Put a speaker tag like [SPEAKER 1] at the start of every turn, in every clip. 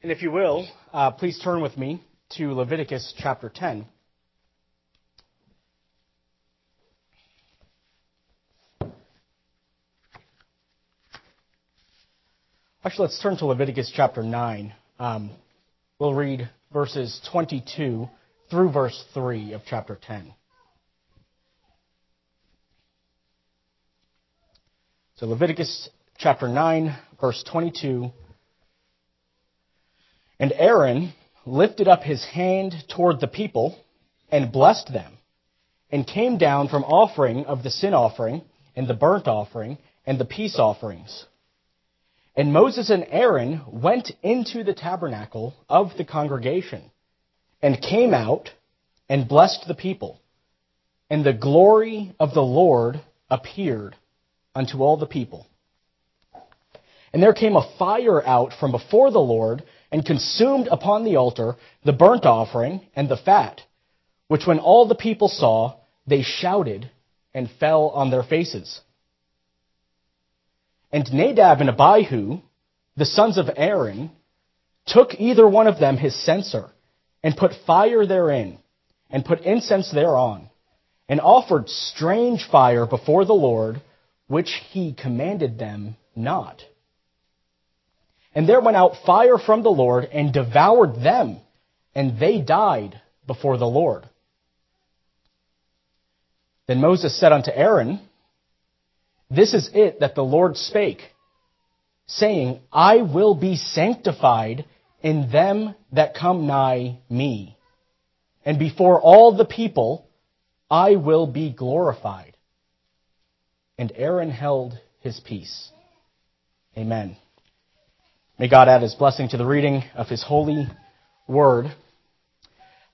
[SPEAKER 1] And if you will, uh, please turn with me to Leviticus chapter 10. Actually, let's turn to Leviticus chapter 9. Um, we'll read verses 22 through verse 3 of chapter 10. So, Leviticus chapter 9, verse 22 and Aaron lifted up his hand toward the people and blessed them, and came down from offering of the sin offering, and the burnt offering, and the peace offerings. And Moses and Aaron went into the tabernacle of the congregation, and came out and blessed the people. And the glory of the Lord appeared unto all the people. And there came a fire out from before the Lord and consumed upon the altar the burnt offering and the fat, which when all the people saw, they shouted and fell on their faces. And Nadab and Abihu, the sons of Aaron, took either one of them his censer, and put fire therein, and put incense thereon, and offered strange fire before the Lord, which he commanded them not. And there went out fire from the Lord and devoured them, and they died before the Lord. Then Moses said unto Aaron, This is it that the Lord spake, saying, I will be sanctified in them that come nigh me. And before all the people, I will be glorified. And Aaron held his peace. Amen. May God add his blessing to the reading of his holy word.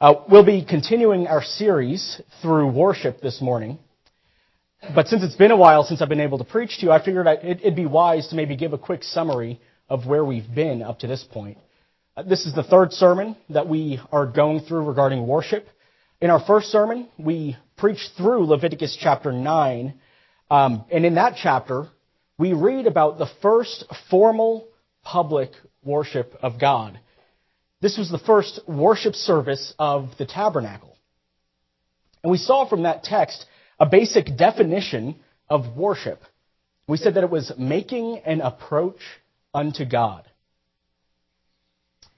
[SPEAKER 1] Uh, we'll be continuing our series through worship this morning. But since it's been a while since I've been able to preach to you, I figured it'd be wise to maybe give a quick summary of where we've been up to this point. Uh, this is the third sermon that we are going through regarding worship. In our first sermon, we preached through Leviticus chapter 9. Um, and in that chapter, we read about the first formal public worship of God. This was the first worship service of the tabernacle. And we saw from that text a basic definition of worship. We said that it was making an approach unto God.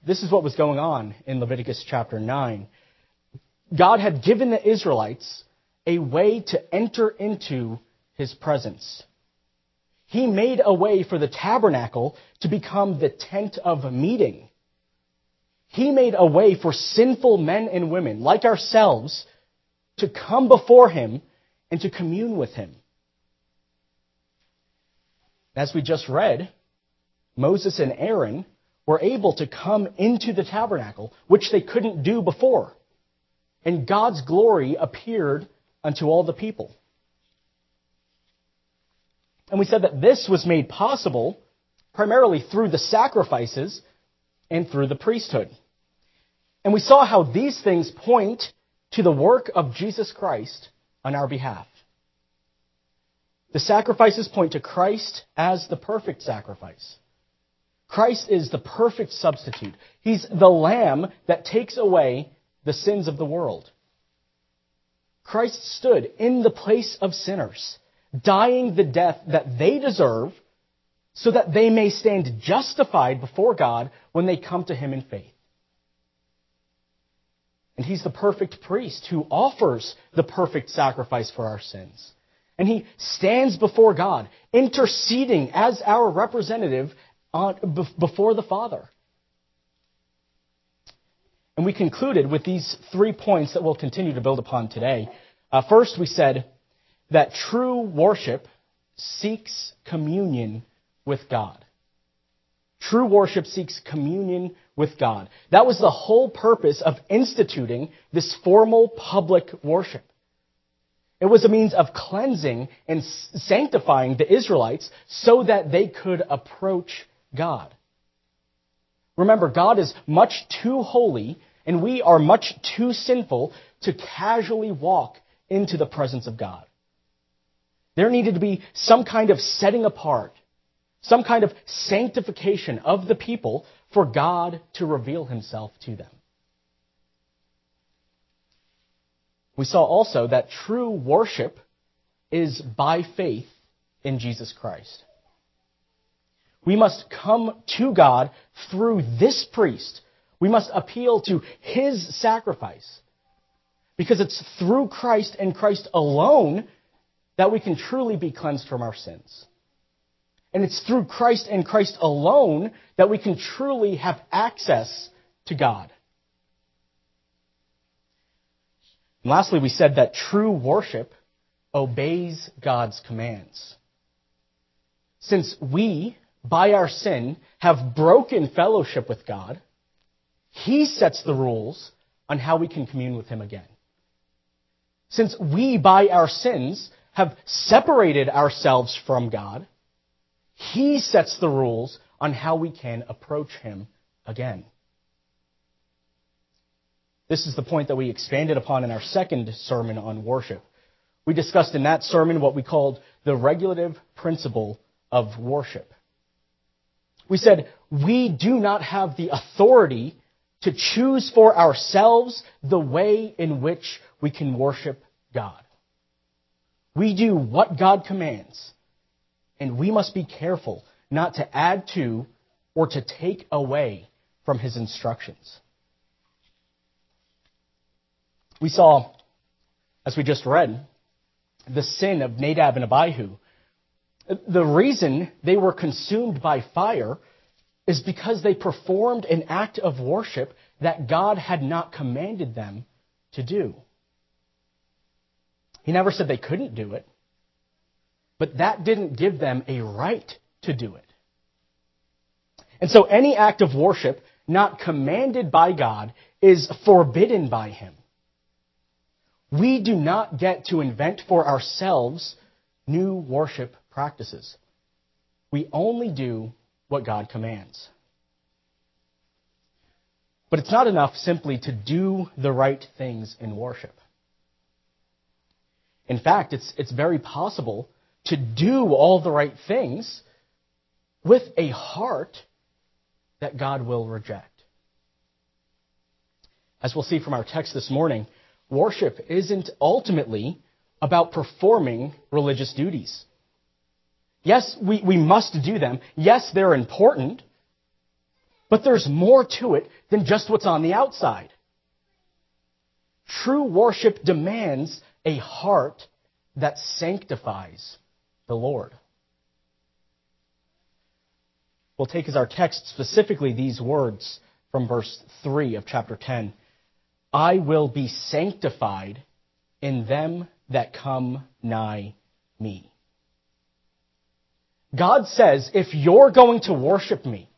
[SPEAKER 1] This is what was going on in Leviticus chapter 9. God had given the Israelites a way to enter into his presence. He made a way for the tabernacle to become the tent of meeting. He made a way for sinful men and women like ourselves to come before Him and to commune with Him. As we just read, Moses and Aaron were able to come into the tabernacle, which they couldn't do before. And God's glory appeared unto all the people. And we said that this was made possible primarily through the sacrifices and through the priesthood. And we saw how these things point to the work of Jesus Christ on our behalf. The sacrifices point to Christ as the perfect sacrifice. Christ is the perfect substitute. He's the lamb that takes away the sins of the world. Christ stood in the place of sinners dying the death that they deserve so that they may stand justified before God when they come to Him in faith. And He's the perfect priest who offers the perfect sacrifice for our sins. And He stands before God, interceding as our representative before the Father. And we concluded with these three points that we'll continue to build upon today. Uh, first, we said, that true worship seeks communion with God. True worship seeks communion with God. That was the whole purpose of instituting this formal public worship. It was a means of cleansing and sanctifying the Israelites so that they could approach God. Remember, God is much too holy and we are much too sinful to casually walk into the presence of God. There needed to be some kind of setting apart, some kind of sanctification of the people for God to reveal himself to them. We saw also that true worship is by faith in Jesus Christ. We must come to God through this priest. We must appeal to his sacrifice. Because it's through Christ and Christ alone that we can truly be cleansed from our sins. And it's through Christ and Christ alone that we can truly have access to God. And lastly, we said that true worship obeys God's commands. Since we, by our sin, have broken fellowship with God, He sets the rules on how we can commune with Him again. Since we, by our sins, have separated ourselves from God, He sets the rules on how we can approach Him again. This is the point that we expanded upon in our second sermon on worship. We discussed in that sermon what we called the regulative principle of worship. We said we do not have the authority to choose for ourselves the way in which we can worship God. We do what God commands, and we must be careful not to add to or to take away from his instructions. We saw, as we just read, the sin of Nadab and Abihu. The reason they were consumed by fire is because they performed an act of worship that God had not commanded them to do. He never said they couldn't do it, but that didn't give them a right to do it. And so any act of worship not commanded by God is forbidden by Him. We do not get to invent for ourselves new worship practices. We only do what God commands. But it's not enough simply to do the right things in worship. In fact, it's, it's very possible to do all the right things with a heart that God will reject. As we'll see from our text this morning, worship isn't ultimately about performing religious duties. Yes, we, we must do them. Yes, they're important. But there's more to it than just what's on the outside. True worship demands a heart that sanctifies the Lord. We'll take as our text specifically these words from verse 3 of chapter 10. I will be sanctified in them that come nigh me. God says, if you're going to worship me,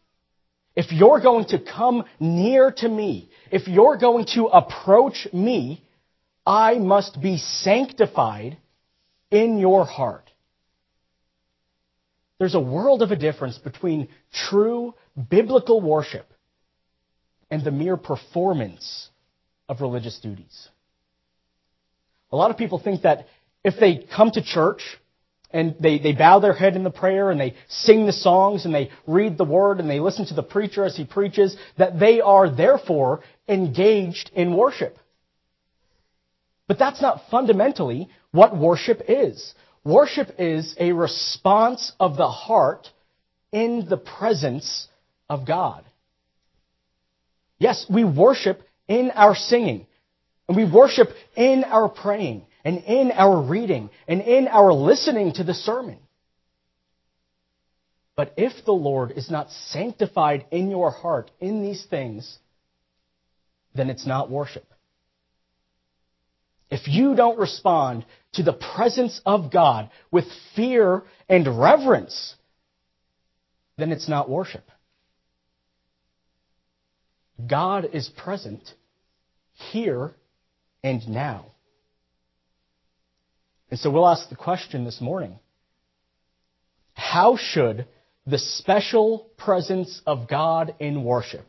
[SPEAKER 1] if you're going to come near to me, if you're going to approach me, I must be sanctified in your heart. There's a world of a difference between true biblical worship and the mere performance of religious duties. A lot of people think that if they come to church and they, they bow their head in the prayer and they sing the songs and they read the word and they listen to the preacher as he preaches, that they are therefore engaged in worship. But that's not fundamentally what worship is. Worship is a response of the heart in the presence of God. Yes, we worship in our singing. And we worship in our praying and in our reading and in our listening to the sermon. But if the Lord is not sanctified in your heart in these things, then it's not worship. If you don't respond to the presence of God with fear and reverence, then it's not worship. God is present here and now. And so we'll ask the question this morning How should the special presence of God in worship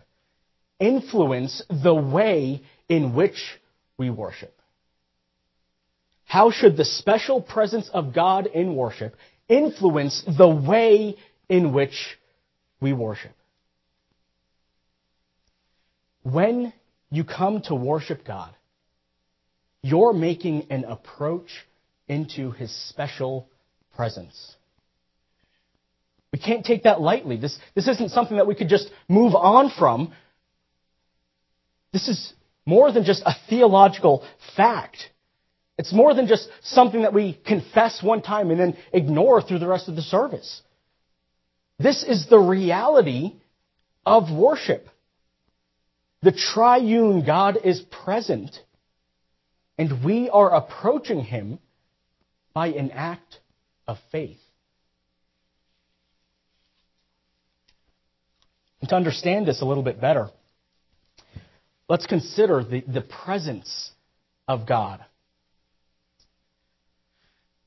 [SPEAKER 1] influence the way in which we worship? How should the special presence of God in worship influence the way in which we worship. When you come to worship God, you're making an approach into his special presence. We can't take that lightly. This, this isn't something that we could just move on from. This is more than just a theological fact. It's more than just something that we confess one time and then ignore through the rest of the service. This is the reality of worship. The triune God is present, and we are approaching him by an act of faith. And to understand this a little bit better, let's consider the, the presence of God.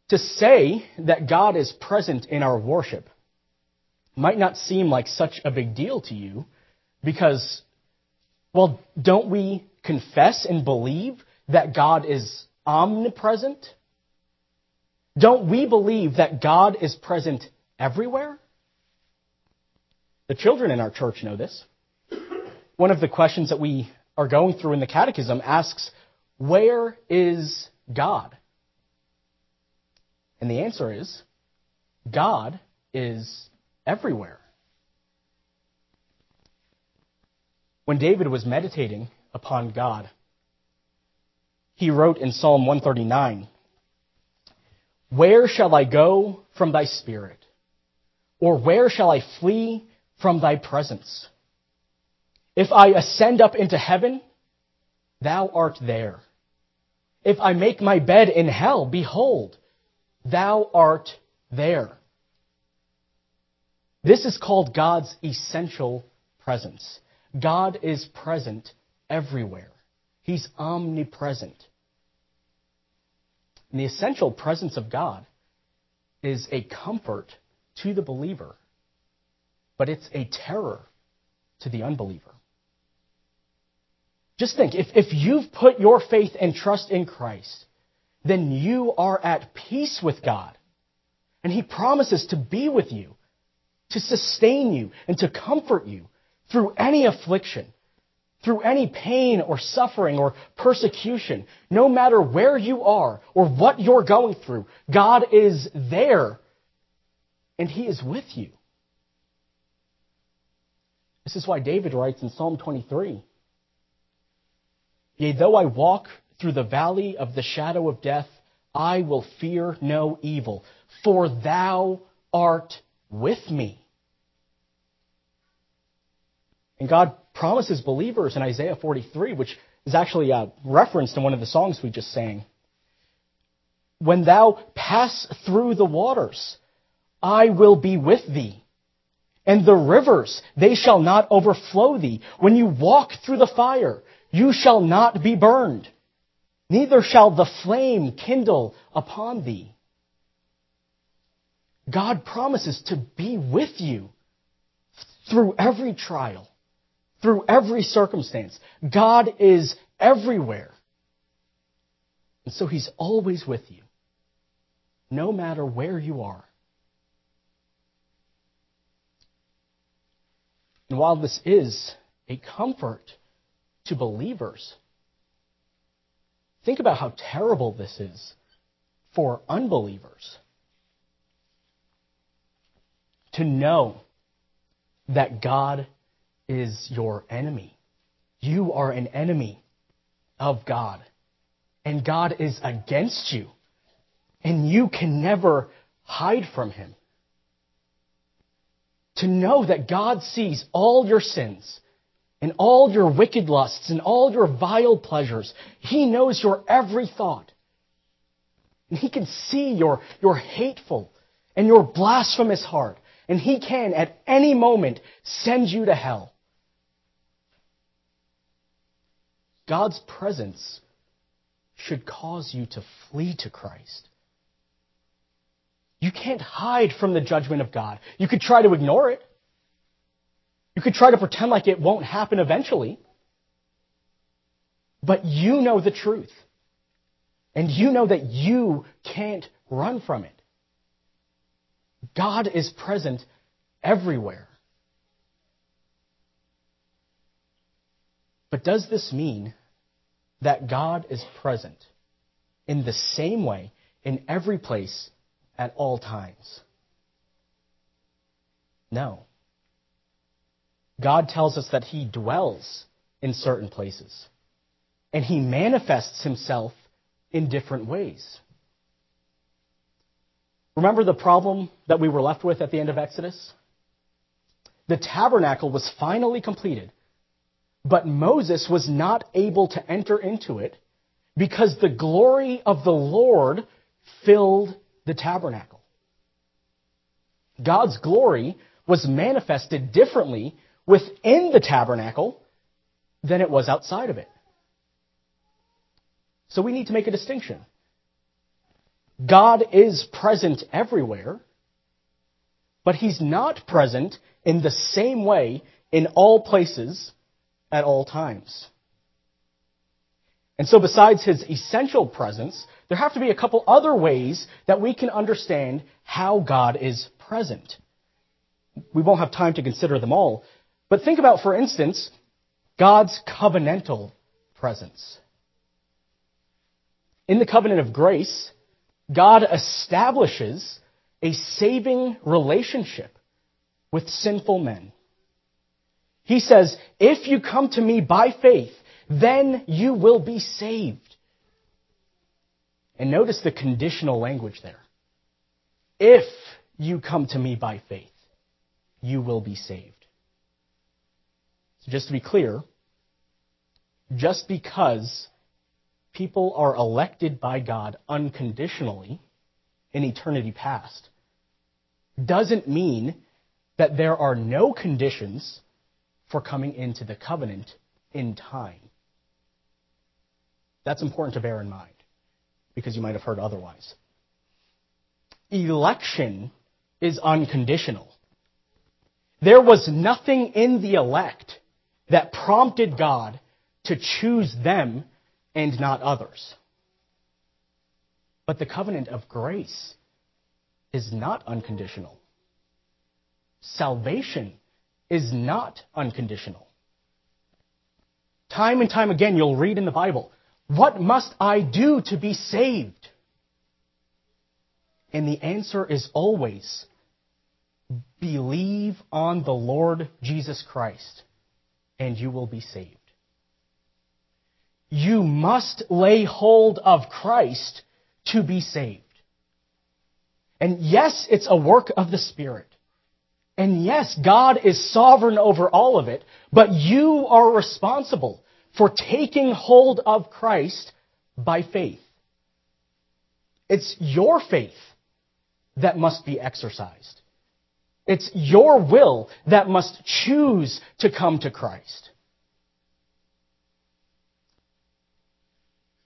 [SPEAKER 1] To say that God is present in our worship might not seem like such a big deal to you because, well, don't we confess and believe that God is omnipresent? Don't we believe that God is present everywhere? The children in our church know this. One of the questions that we are going through in the catechism asks, Where is God? And the answer is, God is everywhere. When David was meditating upon God, he wrote in Psalm 139, Where shall I go from thy spirit? Or where shall I flee from thy presence? If I ascend up into heaven, thou art there. If I make my bed in hell, behold, thou art there. This is called God's essential presence. God is present everywhere. He's omnipresent. And the essential presence of God is a comfort to the believer, but it's a terror to the unbeliever. Just think, if, if you've put your faith and trust in Christ, then you are at peace with God. And He promises to be with you, to sustain you, and to comfort you through any affliction, through any pain or suffering or persecution. No matter where you are or what you're going through, God is there and He is with you. This is why David writes in Psalm 23 Yea, though I walk through the valley of the shadow of death, I will fear no evil, for thou art with me. And God promises believers in Isaiah 43, which is actually uh, referenced in one of the songs we just sang. When thou pass through the waters, I will be with thee. And the rivers, they shall not overflow thee. When you walk through the fire, you shall not be burned, neither shall the flame kindle upon thee. God promises to be with you through every trial, through every circumstance. God is everywhere. And so He's always with you, no matter where you are. And while this is a comfort to believers. Think about how terrible this is for unbelievers. To know that God is your enemy. You are an enemy of God. And God is against you. And you can never hide from Him. To know that God sees all your sins and all your wicked lusts and all your vile pleasures. He knows your every thought. And He can see your, your hateful and your blasphemous heart. And He can, at any moment, send you to hell. God's presence should cause you to flee to Christ. You can't hide from the judgment of God. You could try to ignore it. You could try to pretend like it won't happen eventually. But you know the truth. And you know that you can't run from it. God is present everywhere. But does this mean that God is present in the same way in every place at all times? No. God tells us that He dwells in certain places, and He manifests Himself in different ways. Remember the problem that we were left with at the end of Exodus? The tabernacle was finally completed, but Moses was not able to enter into it because the glory of the Lord filled the tabernacle. God's glory was manifested differently within the tabernacle than it was outside of it. So we need to make a distinction. God is present everywhere, but he's not present in the same way in all places at all times. And so besides his essential presence, there have to be a couple other ways that we can understand how God is present. We won't have time to consider them all, but think about, for instance, God's covenantal presence. In the covenant of grace, God establishes a saving relationship with sinful men. He says, if you come to me by faith, then you will be saved. And notice the conditional language there. If you come to me by faith, you will be saved. So just to be clear, just because people are elected by God unconditionally in eternity past doesn't mean that there are no conditions for coming into the covenant in time. That's important to bear in mind because you might have heard otherwise. Election is unconditional. There was nothing in the elect that prompted God to choose them and not others. But the covenant of grace is not unconditional. Salvation is not unconditional. Time and time again, you'll read in the Bible, What must I do to be saved? And the answer is always, Believe on the Lord Jesus Christ, and you will be saved. You must lay hold of Christ to be saved. And yes, it's a work of the Spirit. And yes, God is sovereign over all of it, but you are responsible for taking hold of Christ by faith. It's your faith that must be exercised. It's your will that must choose to come to Christ.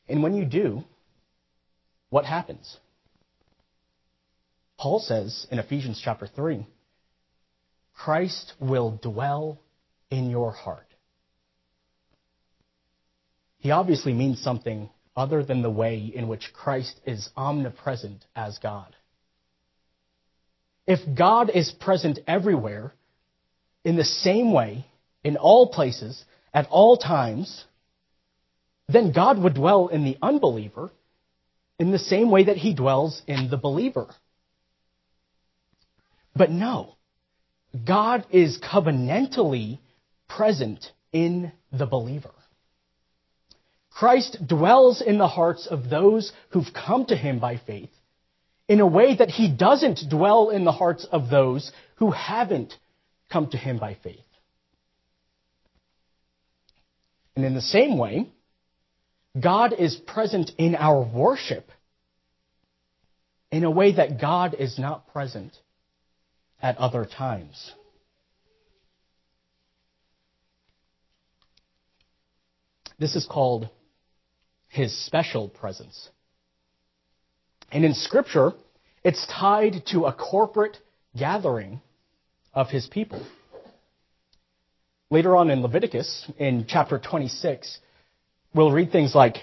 [SPEAKER 1] And when you do, what happens? Paul says in Ephesians chapter 3 Christ will dwell in your heart. He obviously means something other than the way in which Christ is omnipresent as God. If God is present everywhere, in the same way, in all places, at all times, then God would dwell in the unbeliever in the same way that he dwells in the believer. But no, God is covenantally present in the believer. Christ dwells in the hearts of those who've come to him by faith in a way that he doesn't dwell in the hearts of those who haven't come to him by faith. And in the same way, God is present in our worship in a way that God is not present at other times. This is called his special presence. And in Scripture, it's tied to a corporate gathering of his people. Later on in Leviticus, in chapter 26, we'll read things like,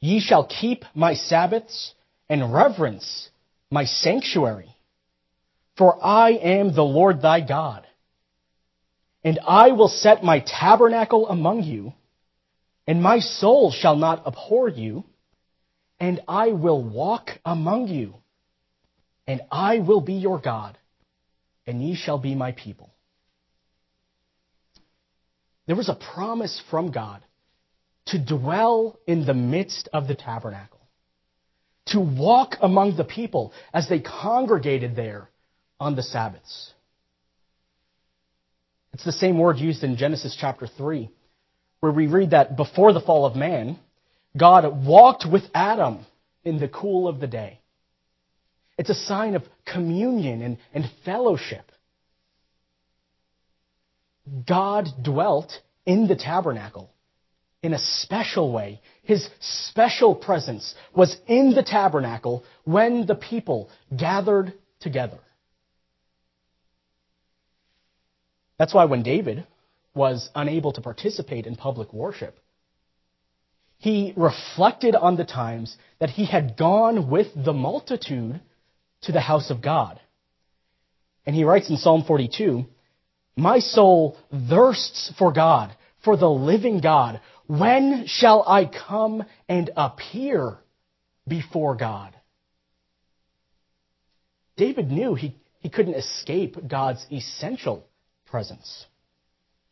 [SPEAKER 1] Ye shall keep my Sabbaths and reverence my sanctuary. For I am the Lord thy God. And I will set my tabernacle among you, and my soul shall not abhor you, and I will walk among you, and I will be your God, and ye shall be my people. There was a promise from God to dwell in the midst of the tabernacle, to walk among the people as they congregated there on the Sabbaths. It's the same word used in Genesis chapter 3, where we read that before the fall of man, God walked with Adam in the cool of the day. It's a sign of communion and, and fellowship. God dwelt in the tabernacle in a special way. His special presence was in the tabernacle when the people gathered together. That's why when David was unable to participate in public worship, he reflected on the times that he had gone with the multitude to the house of God. And he writes in Psalm 42, My soul thirsts for God, for the living God. When shall I come and appear before God? David knew he, he couldn't escape God's essential presence.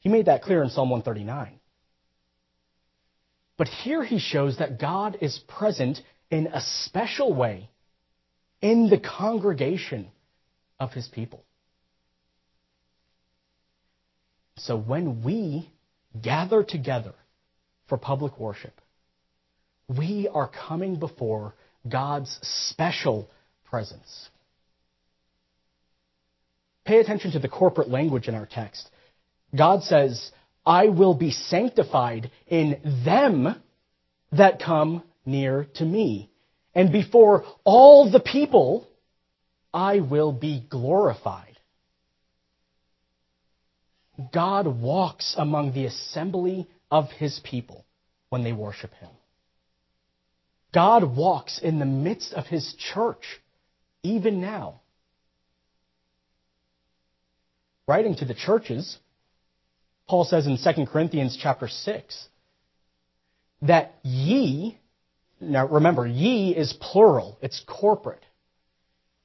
[SPEAKER 1] He made that clear in Psalm 139. But here he shows that God is present in a special way in the congregation of his people. So when we gather together for public worship, we are coming before God's special presence. Pay attention to the corporate language in our text. God says, I will be sanctified in them that come near to me. And before all the people, I will be glorified. God walks among the assembly of his people when they worship him. God walks in the midst of his church even now. Writing to the churches, Paul says in 2 Corinthians chapter 6 that ye, now remember, ye is plural, it's corporate.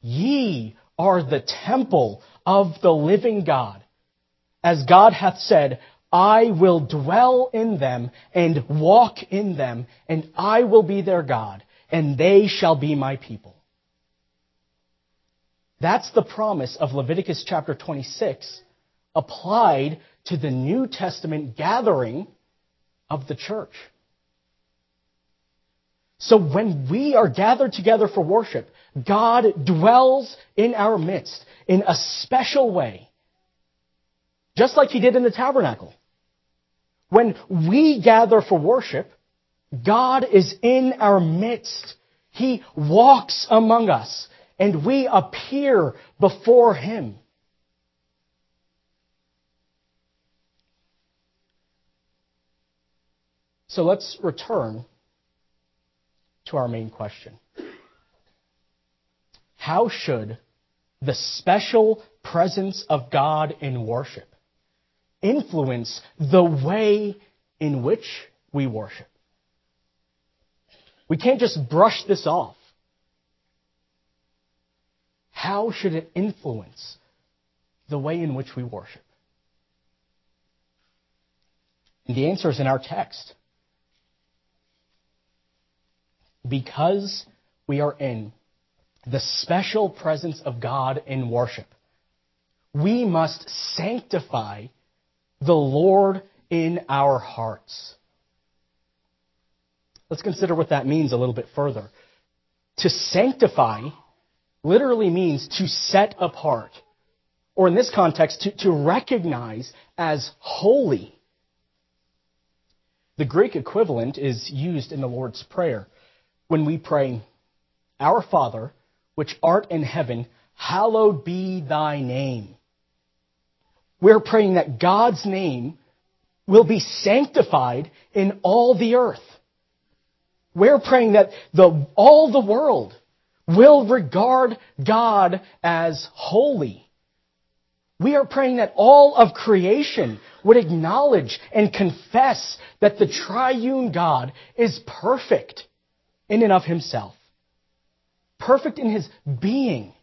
[SPEAKER 1] Ye are the temple of the living God. As God hath said, I will dwell in them and walk in them, and I will be their God, and they shall be my people. That's the promise of Leviticus chapter 26 applied to the New Testament gathering of the church. So when we are gathered together for worship, God dwells in our midst in a special way, just like He did in the tabernacle. When we gather for worship, God is in our midst. He walks among us and we appear before Him. So let's return to our main question. How should the special presence of God in worship influence the way in which we worship? We can't just brush this off. How should it influence the way in which we worship? And the answer is in our text. Because we are in the special presence of God in worship, we must sanctify the Lord in our hearts. Let's consider what that means a little bit further. To sanctify literally means to set apart, or in this context, to, to recognize as holy. The Greek equivalent is used in the Lord's Prayer when we pray, Our Father, which art in heaven, hallowed be thy name. We're praying that God's name will be sanctified in all the earth. We're praying that the, all the world will regard God as holy. We are praying that all of creation would acknowledge and confess that the triune God is perfect in and of himself. Perfect in his being.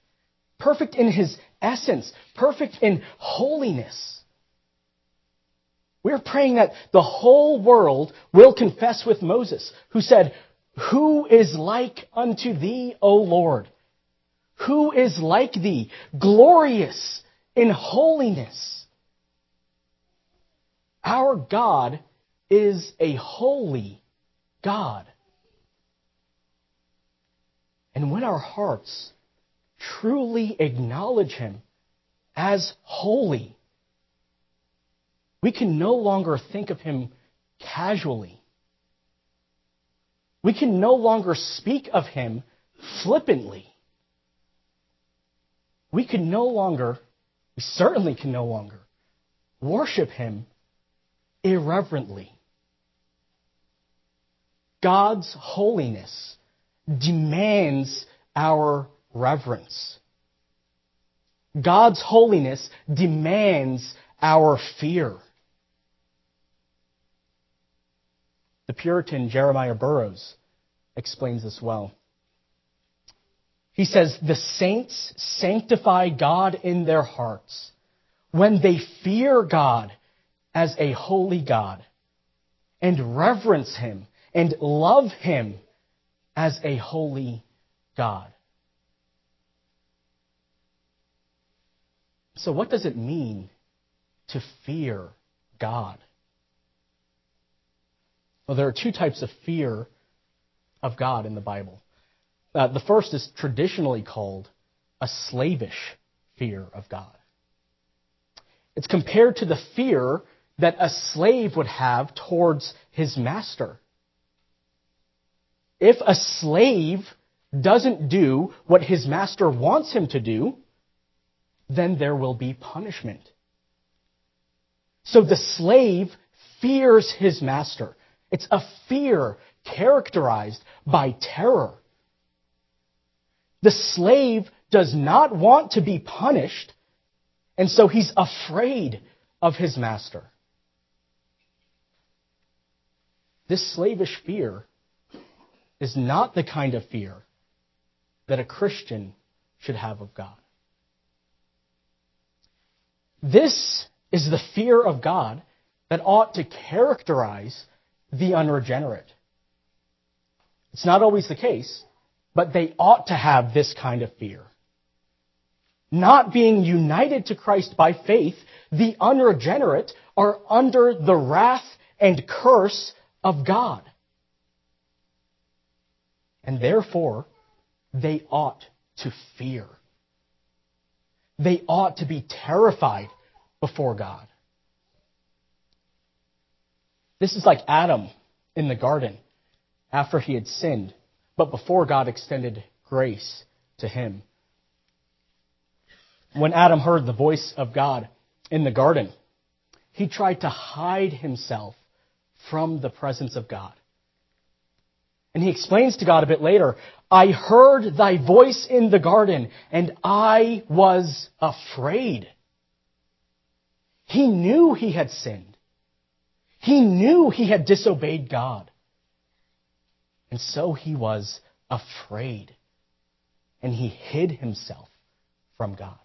[SPEAKER 1] Perfect in his essence. Perfect in holiness. We're praying that the whole world will confess with Moses, who said, Who is like unto thee, O Lord? Who is like thee, glorious in holiness? Our God is a holy God. And when our hearts truly acknowledge Him as holy, we can no longer think of him casually. We can no longer speak of him flippantly. We can no longer, we certainly can no longer, worship him irreverently. God's holiness demands our reverence. God's holiness demands our fear. The Puritan Jeremiah Burroughs explains this well. He says, The saints sanctify God in their hearts when they fear God as a holy God and reverence Him and love Him as a holy God. So, what does it mean to fear God? Well, there are two types of fear of God in the Bible. Uh, the first is traditionally called a slavish fear of God. It's compared to the fear that a slave would have towards his master. If a slave doesn't do what his master wants him to do, then there will be punishment. So the slave fears his master. It's a fear characterized by terror. The slave does not want to be punished, and so he's afraid of his master. This slavish fear is not the kind of fear that a Christian should have of God. This is the fear of God that ought to characterize the unregenerate. It's not always the case, but they ought to have this kind of fear. Not being united to Christ by faith, the unregenerate are under the wrath and curse of God. And therefore, they ought to fear. They ought to be terrified before God. This is like Adam in the garden after he had sinned, but before God extended grace to him. When Adam heard the voice of God in the garden, he tried to hide himself from the presence of God. And he explains to God a bit later, I heard thy voice in the garden and I was afraid. He knew he had sinned. He knew he had disobeyed God. And so he was afraid. And he hid himself from God.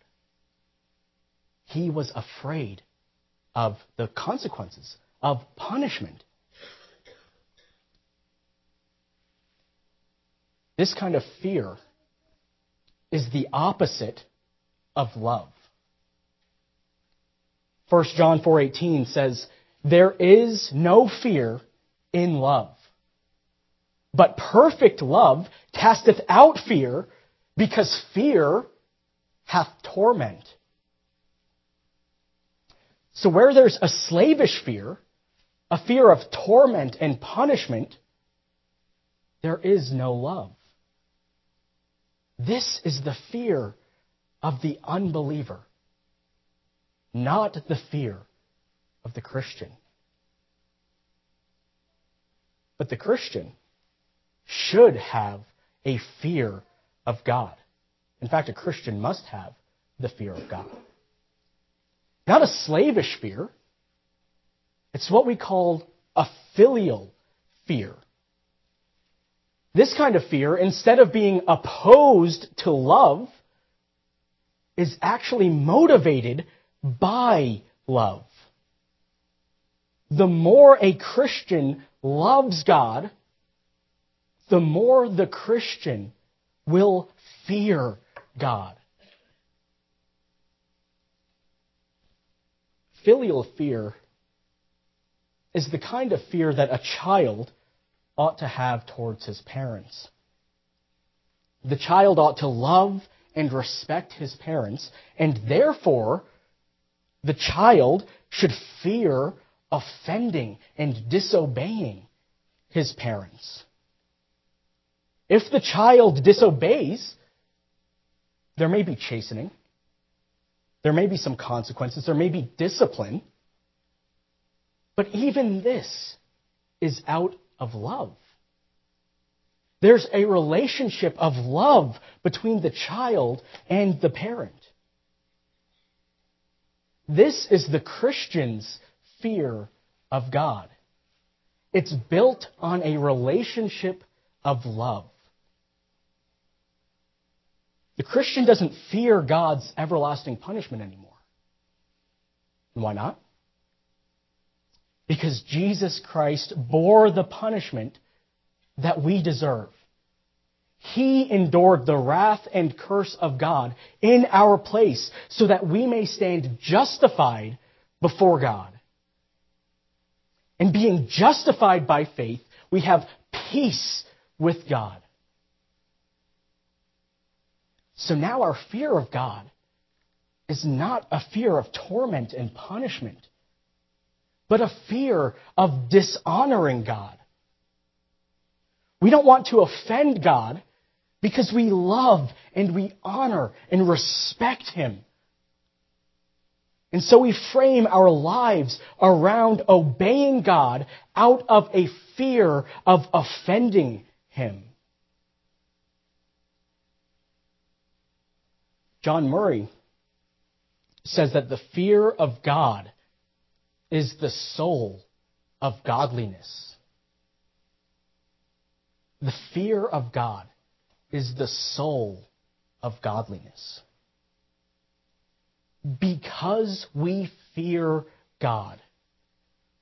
[SPEAKER 1] He was afraid of the consequences, of punishment. This kind of fear is the opposite of love. 1 John 4:18 says, there is no fear in love. But perfect love casteth out fear, because fear hath torment. So where there's a slavish fear, a fear of torment and punishment, there is no love. This is the fear of the unbeliever, not the fear of the Christian. But the Christian should have a fear of God. In fact, a Christian must have the fear of God. Not a slavish fear. It's what we call a filial fear. This kind of fear, instead of being opposed to love, is actually motivated by love. The more a Christian loves God, the more the Christian will fear God. Filial fear is the kind of fear that a child ought to have towards his parents. The child ought to love and respect his parents, and therefore, the child should fear offending and disobeying his parents. If the child disobeys, there may be chastening. There may be some consequences. There may be discipline. But even this is out of love. There's a relationship of love between the child and the parent. This is the Christian's fear of God. It's built on a relationship of love. The Christian doesn't fear God's everlasting punishment anymore. Why not? Because Jesus Christ bore the punishment that we deserve. He endured the wrath and curse of God in our place so that we may stand justified before God. And being justified by faith, we have peace with God. So now our fear of God is not a fear of torment and punishment, but a fear of dishonoring God. We don't want to offend God because we love and we honor and respect Him. And so we frame our lives around obeying God out of a fear of offending Him. John Murray says that the fear of God is the soul of godliness. The fear of God is the soul of godliness. Because we fear God,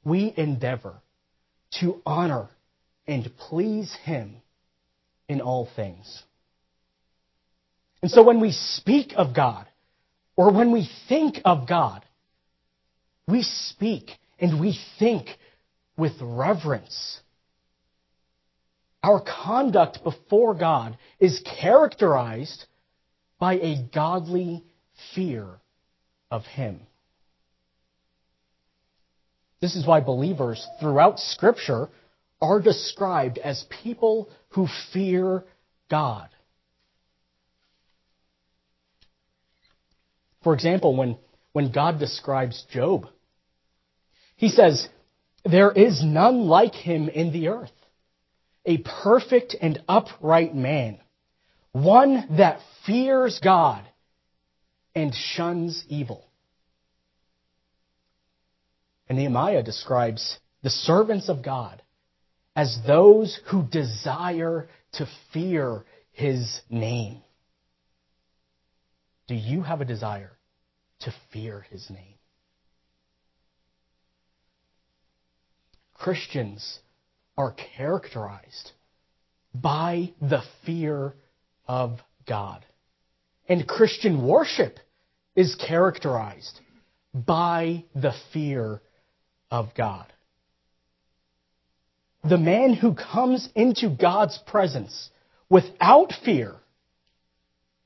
[SPEAKER 1] we endeavor to honor and please Him in all things. And so when we speak of God, or when we think of God, we speak and we think with reverence. Our conduct before God is characterized by a godly fear of Him. This is why believers throughout Scripture are described as people who fear God. For example, when, when God describes Job, he says, There is none like him in the earth, a perfect and upright man, one that fears God and shuns evil. And Nehemiah describes the servants of God as those who desire to fear his name. Do you have a desire to fear his name? Christians are characterized by the fear of God. And Christian worship is characterized by the fear of God. The man who comes into God's presence without fear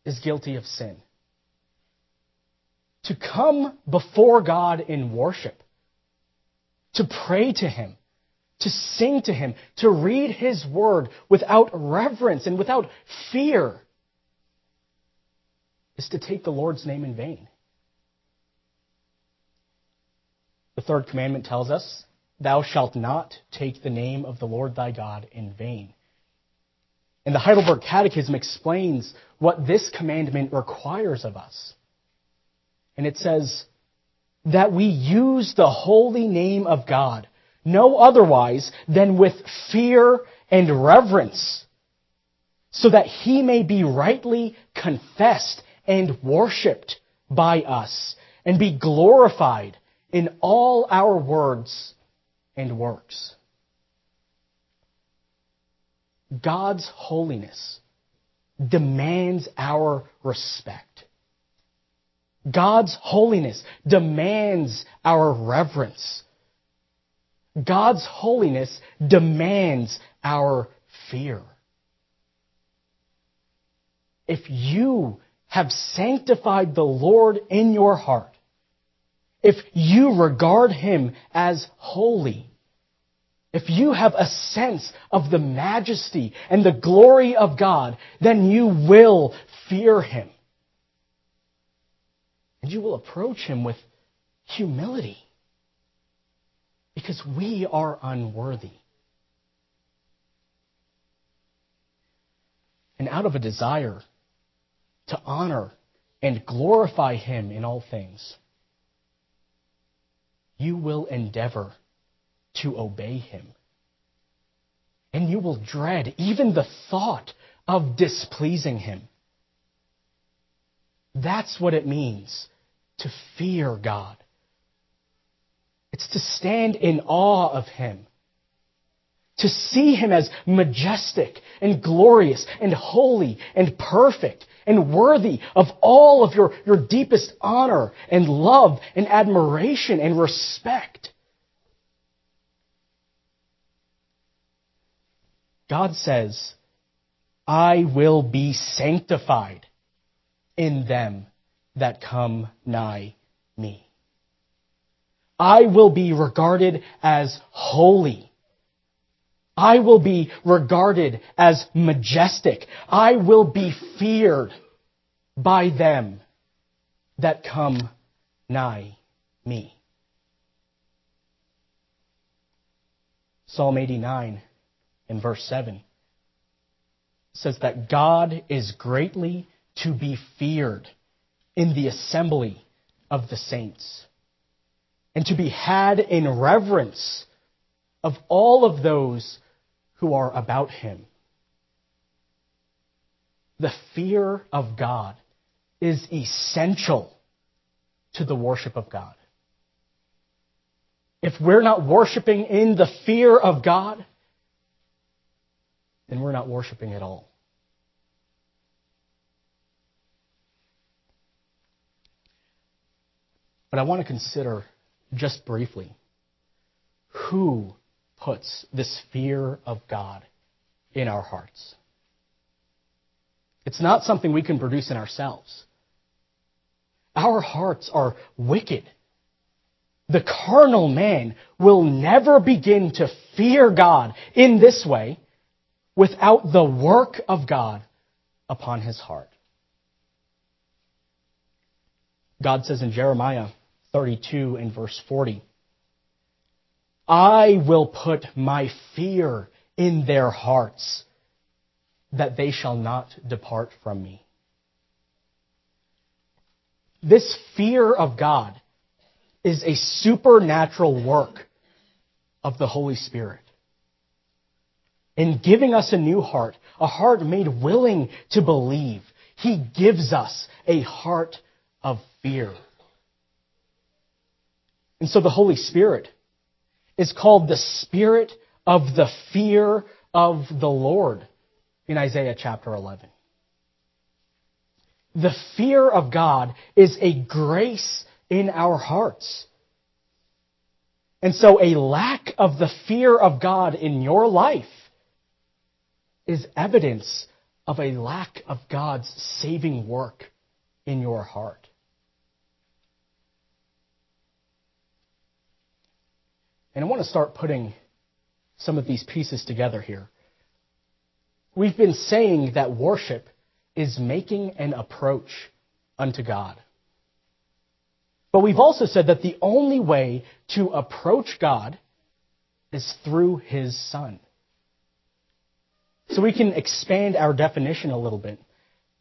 [SPEAKER 1] is guilty of sin to come before God in worship, to pray to Him, to sing to Him, to read His Word without reverence and without fear, is to take the Lord's name in vain. The third commandment tells us, Thou shalt not take the name of the Lord thy God in vain. And the Heidelberg Catechism explains what this commandment requires of us. And it says that we use the holy name of God no otherwise than with fear and reverence, so that he may be rightly confessed and worshiped by us and be glorified in all our words and works. God's holiness demands our respect. God's holiness demands our reverence. God's holiness demands our fear. If you have sanctified the Lord in your heart, if you regard Him as holy, if you have a sense of the majesty and the glory of God, then you will fear Him. And you will approach Him with humility. Because we are unworthy. And out of a desire to honor and glorify Him in all things, you will endeavor to obey him. And you will dread even the thought of displeasing him. That's what it means to fear God. It's to stand in awe of him. To see him as majestic and glorious and holy and perfect and worthy of all of your, your deepest honor and love and admiration and respect. God says, I will be sanctified in them that come nigh me. I will be regarded as holy. I will be regarded as majestic. I will be feared by them that come nigh me. Psalm 89 in verse 7 says that God is greatly to be feared in the assembly of the saints and to be had in reverence of all of those who are about him. The fear of God is essential to the worship of God. If we're not worshiping in the fear of God, then we're not worshiping at all. But I want to consider just briefly who puts this fear of God in our hearts. It's not something we can produce in ourselves. Our hearts are wicked. The carnal man will never begin to fear God in this way without the work of God upon his heart. God says in Jeremiah 32 and verse 40, I will put my fear in their hearts that they shall not depart from me. This fear of God is a supernatural work of the Holy Spirit in giving us a new heart, a heart made willing to believe. He gives us a heart of fear. And so the Holy Spirit is called the Spirit of the fear of the Lord in Isaiah chapter 11. The fear of God is a grace in our hearts. And so a lack of the fear of God in your life is evidence of a lack of God's saving work in your heart. And I want to start putting some of these pieces together here. We've been saying that worship is making an approach unto God. But we've also said that the only way to approach God is through His Son So we can expand our definition a little bit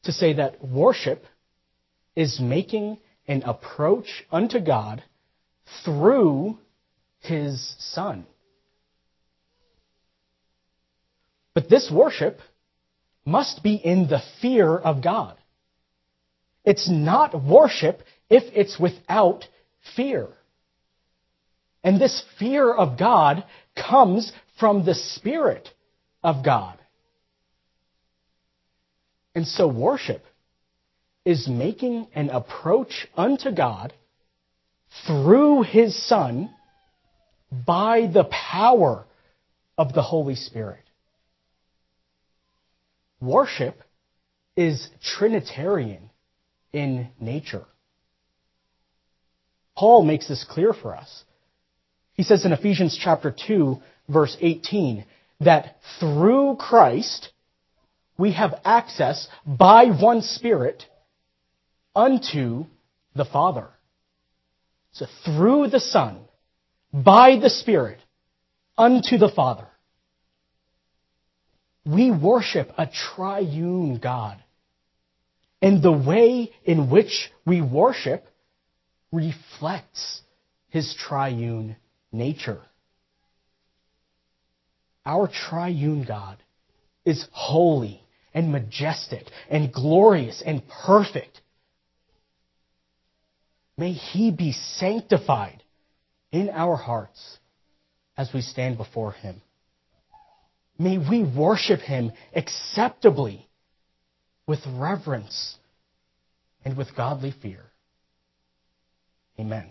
[SPEAKER 1] to say that worship is making an approach unto God through his Son. But this worship must be in the fear of God. It's not worship if it's without fear. And this fear of God comes from the Spirit of God. And so worship is making an approach unto God through His Son by the power of the Holy Spirit. Worship is Trinitarian in nature. Paul makes this clear for us. He says in Ephesians chapter 2, verse 18, that through Christ we have access by one Spirit unto the Father. So through the Son, by the Spirit, unto the Father. We worship a triune God. And the way in which we worship reflects his triune nature. Our triune God is holy and majestic and glorious and perfect. May he be sanctified in our hearts as we stand before him. May we worship him acceptably with reverence and with godly fear. Amen.